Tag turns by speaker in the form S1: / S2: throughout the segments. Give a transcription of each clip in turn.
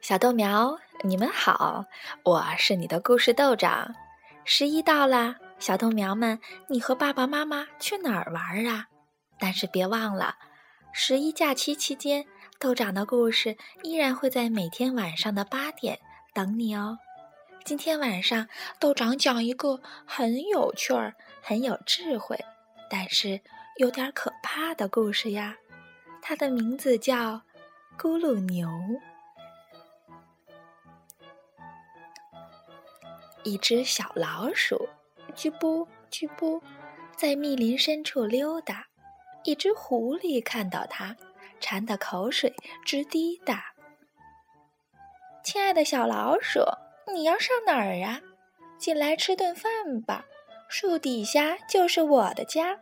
S1: 小豆苗，你们好，我是你的故事豆长。十一到了，小豆苗们，你和爸爸妈妈去哪儿玩啊？但是别忘了，十一假期期间，豆长的故事依然会在每天晚上的八点等你哦。今天晚上，豆长讲一个很有趣儿、很有智慧，但是有点可怕的故事呀。它的名字叫《咕噜牛》。一只小老鼠，啾不啾不，在密林深处溜达。一只狐狸看到它，馋得口水直滴答。亲爱的小老鼠，你要上哪儿啊？进来吃顿饭吧，树底下就是我的家。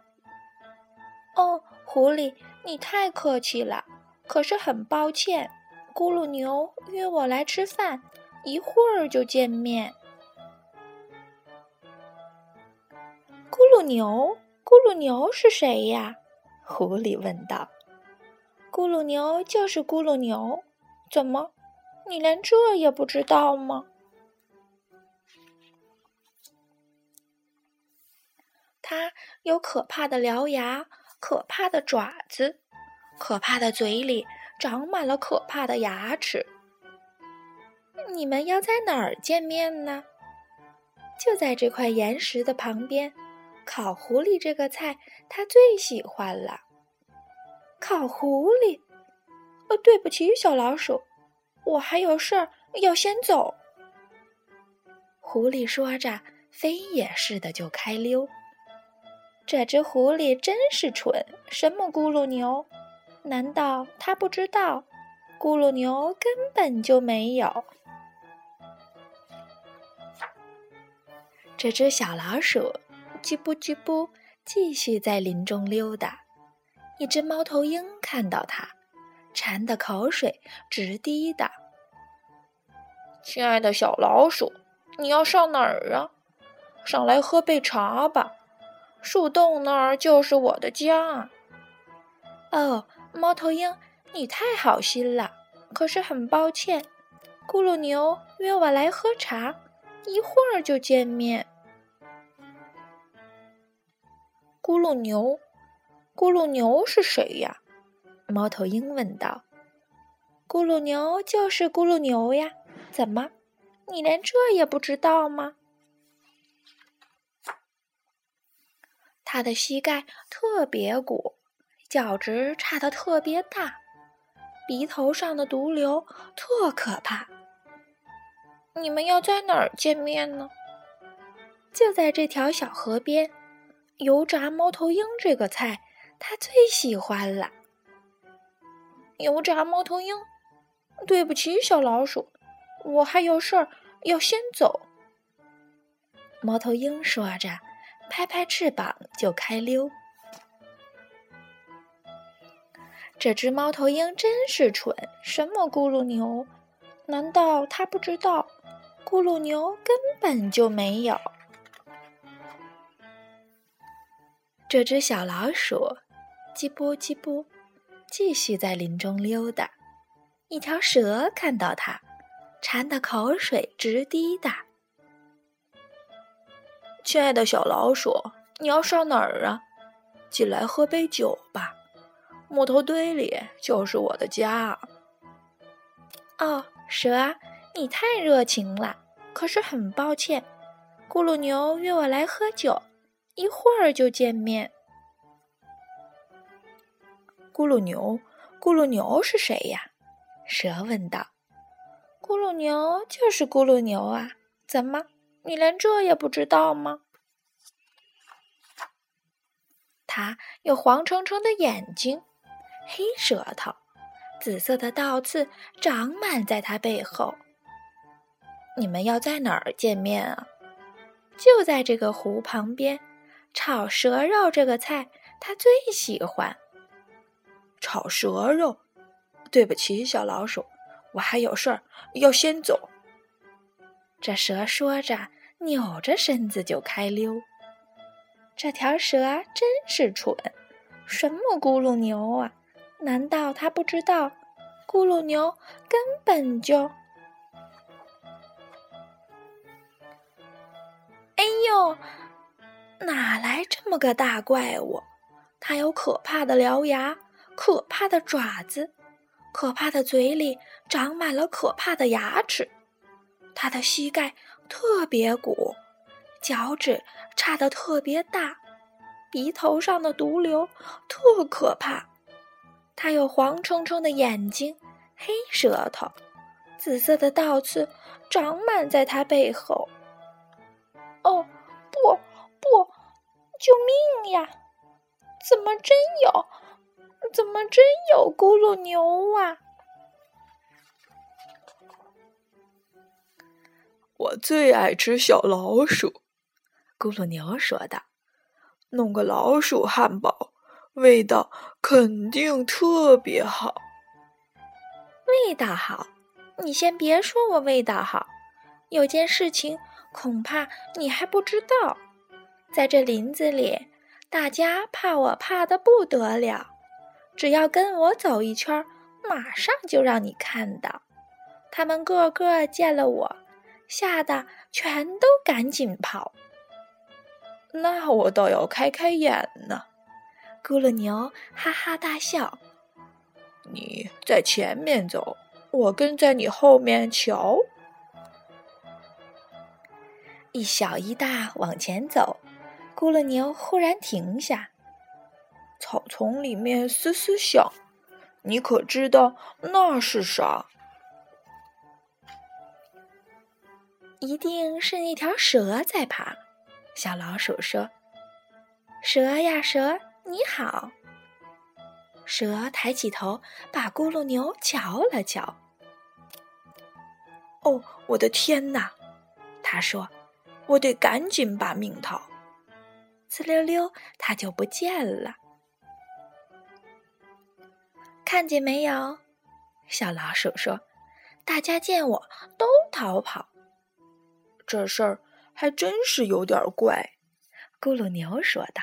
S1: 哦，狐狸，你太客气了，可是很抱歉，咕噜牛约我来吃饭，一会儿就见面。咕噜牛，咕噜牛是谁呀？狐狸问道。咕噜牛就是咕噜牛，怎么，你连这也不知道吗？它有可怕的獠牙，可怕的爪子，可怕的嘴里长满了可怕的牙齿。你们要在哪儿见面呢？就在这块岩石的旁边。烤狐狸这个菜，他最喜欢了。烤狐狸，呃，对不起，小老鼠，我还有事儿要先走。狐狸说着，飞也似的就开溜。这只狐狸真是蠢，什么咕噜牛？难道他不知道？咕噜牛根本就没有。这只小老鼠。叽不叽不，继续在林中溜达。一只猫头鹰看到它，馋得口水直滴答。亲爱的小老鼠，你要上哪儿啊？上来喝杯茶吧，树洞那儿就是我的家。哦，猫头鹰，你太好心了。可是很抱歉，咕噜牛约我来喝茶，一会儿就见面。咕噜牛，咕噜牛是谁呀？猫头鹰问道。咕噜牛就是咕噜牛呀，怎么，你连这也不知道吗？他的膝盖特别鼓，脚趾差的特别大，鼻头上的毒瘤特可怕。你们要在哪儿见面呢？就在这条小河边。油炸猫头鹰这个菜，他最喜欢了。油炸猫头鹰，对不起，小老鼠，我还有事儿要先走。猫头鹰说着，拍拍翅膀就开溜。这只猫头鹰真是蠢，什么咕噜牛？难道它不知道？咕噜牛根本就没有。这只小老鼠，叽不叽不，继续在林中溜达。一条蛇看到它，馋得口水直滴答。亲爱的小老鼠，你要上哪儿啊？进来喝杯酒吧，木头堆里就是我的家。哦，蛇，你太热情了，可是很抱歉，咕噜牛约我来喝酒。一会儿就见面。咕噜牛，咕噜牛是谁呀？蛇问道。咕噜牛就是咕噜牛啊，怎么，你连这也不知道吗？它有黄澄澄的眼睛，黑舌头，紫色的倒刺长满在它背后。你们要在哪儿见面啊？就在这个湖旁边。炒蛇肉这个菜他最喜欢。炒蛇肉，对不起，小老鼠，我还有事儿要先走。这蛇说着，扭着身子就开溜。这条蛇真是蠢，什么咕噜牛啊？难道他不知道，咕噜牛根本就……哎呦！哪来这么个大怪物？它有可怕的獠牙，可怕的爪子，可怕的嘴里长满了可怕的牙齿。它的膝盖特别鼓，脚趾差得特别大，鼻头上的毒瘤特可怕。它有黄澄澄的眼睛，黑舌头，紫色的倒刺长满在它背后。哦，呀！怎么真有？怎么真有咕噜牛啊？
S2: 我最爱吃小老鼠，咕噜牛说道：“弄个老鼠汉堡，味道肯定特别好。”
S1: 味道好？你先别说我味道好，有件事情恐怕你还不知道，在这林子里，大家怕我怕的不得了。只要跟我走一圈，马上就让你看到，他们个个见了我。吓得全都赶紧跑。
S2: 那我倒要开开眼呢！
S1: 咕噜牛哈哈大笑。
S2: 你在前面走，我跟在你后面瞧。
S1: 一小一大往前走，咕噜牛忽然停下。
S2: 草丛里面嘶嘶响，你可知道那是啥？
S1: 一定是那条蛇在爬，小老鼠说：“蛇呀蛇，你好。”蛇抬起头，把咕噜牛瞧了瞧。
S2: “哦，我的天哪！”他说，“我得赶紧把命逃。”
S1: 呲溜溜，它就不见了。看见没有？小老鼠说：“大家见我都逃跑。”
S2: 这事儿还真是有点怪，
S1: 咕噜牛说道。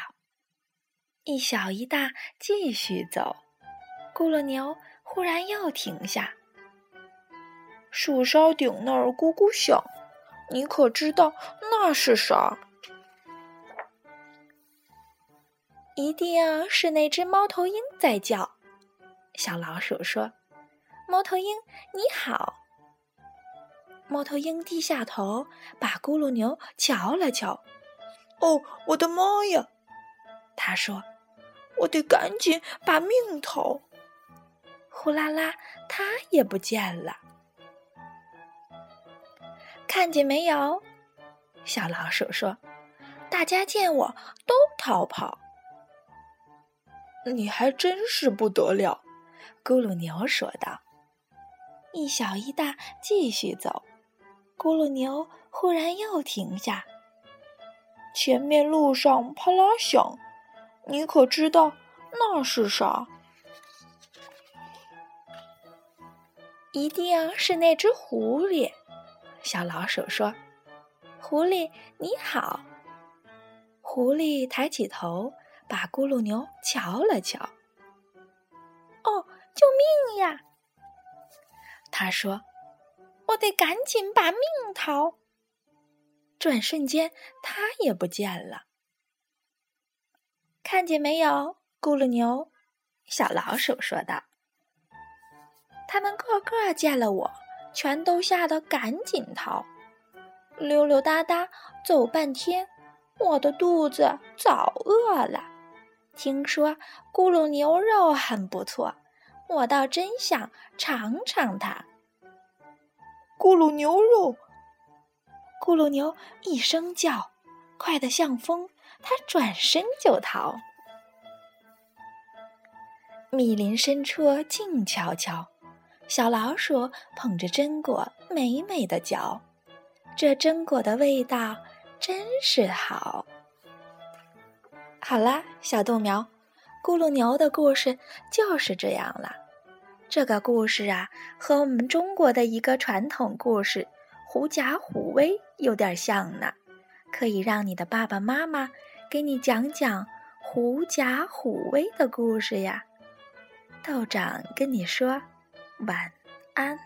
S1: 一小一大继续走，咕噜牛忽然又停下。
S2: 树梢顶那儿咕咕响，你可知道那是啥？
S1: 一定是那只猫头鹰在叫。小老鼠说：“猫头鹰，你好。”猫头鹰低下头，把咕噜牛瞧了瞧。
S2: “哦，我的妈呀！”他说，“我得赶紧把命逃。”
S1: 呼啦啦，它也不见了。看见没有？小老鼠说：“大家见我都逃跑。”
S2: 你还真是不得了，
S1: 咕噜牛说道。一小一大继续走。咕噜牛忽然又停下，
S2: 前面路上啪啦响，你可知道那是啥？
S1: 一定是那只狐狸。小老鼠说：“狐狸你好。”狐狸抬起头，把咕噜牛瞧了瞧。“哦，救命呀！”他说。我得赶紧把命逃。转瞬间，他也不见了。看见没有，咕噜牛？小老鼠说道。他们个个见了我，全都吓得赶紧逃，溜溜达达走半天，我的肚子早饿了。听说咕噜牛肉很不错，我倒真想尝尝它。
S2: 咕噜牛肉，
S1: 咕噜牛一声叫，快得像风，它转身就逃。密林深处静悄悄，小老鼠捧着榛果，美美的嚼。这榛果的味道真是好。好啦，小豆苗，咕噜牛的故事就是这样了。这个故事啊，和我们中国的一个传统故事《狐假虎威》有点像呢，可以让你的爸爸妈妈给你讲讲狐假虎威的故事呀。道长跟你说晚安。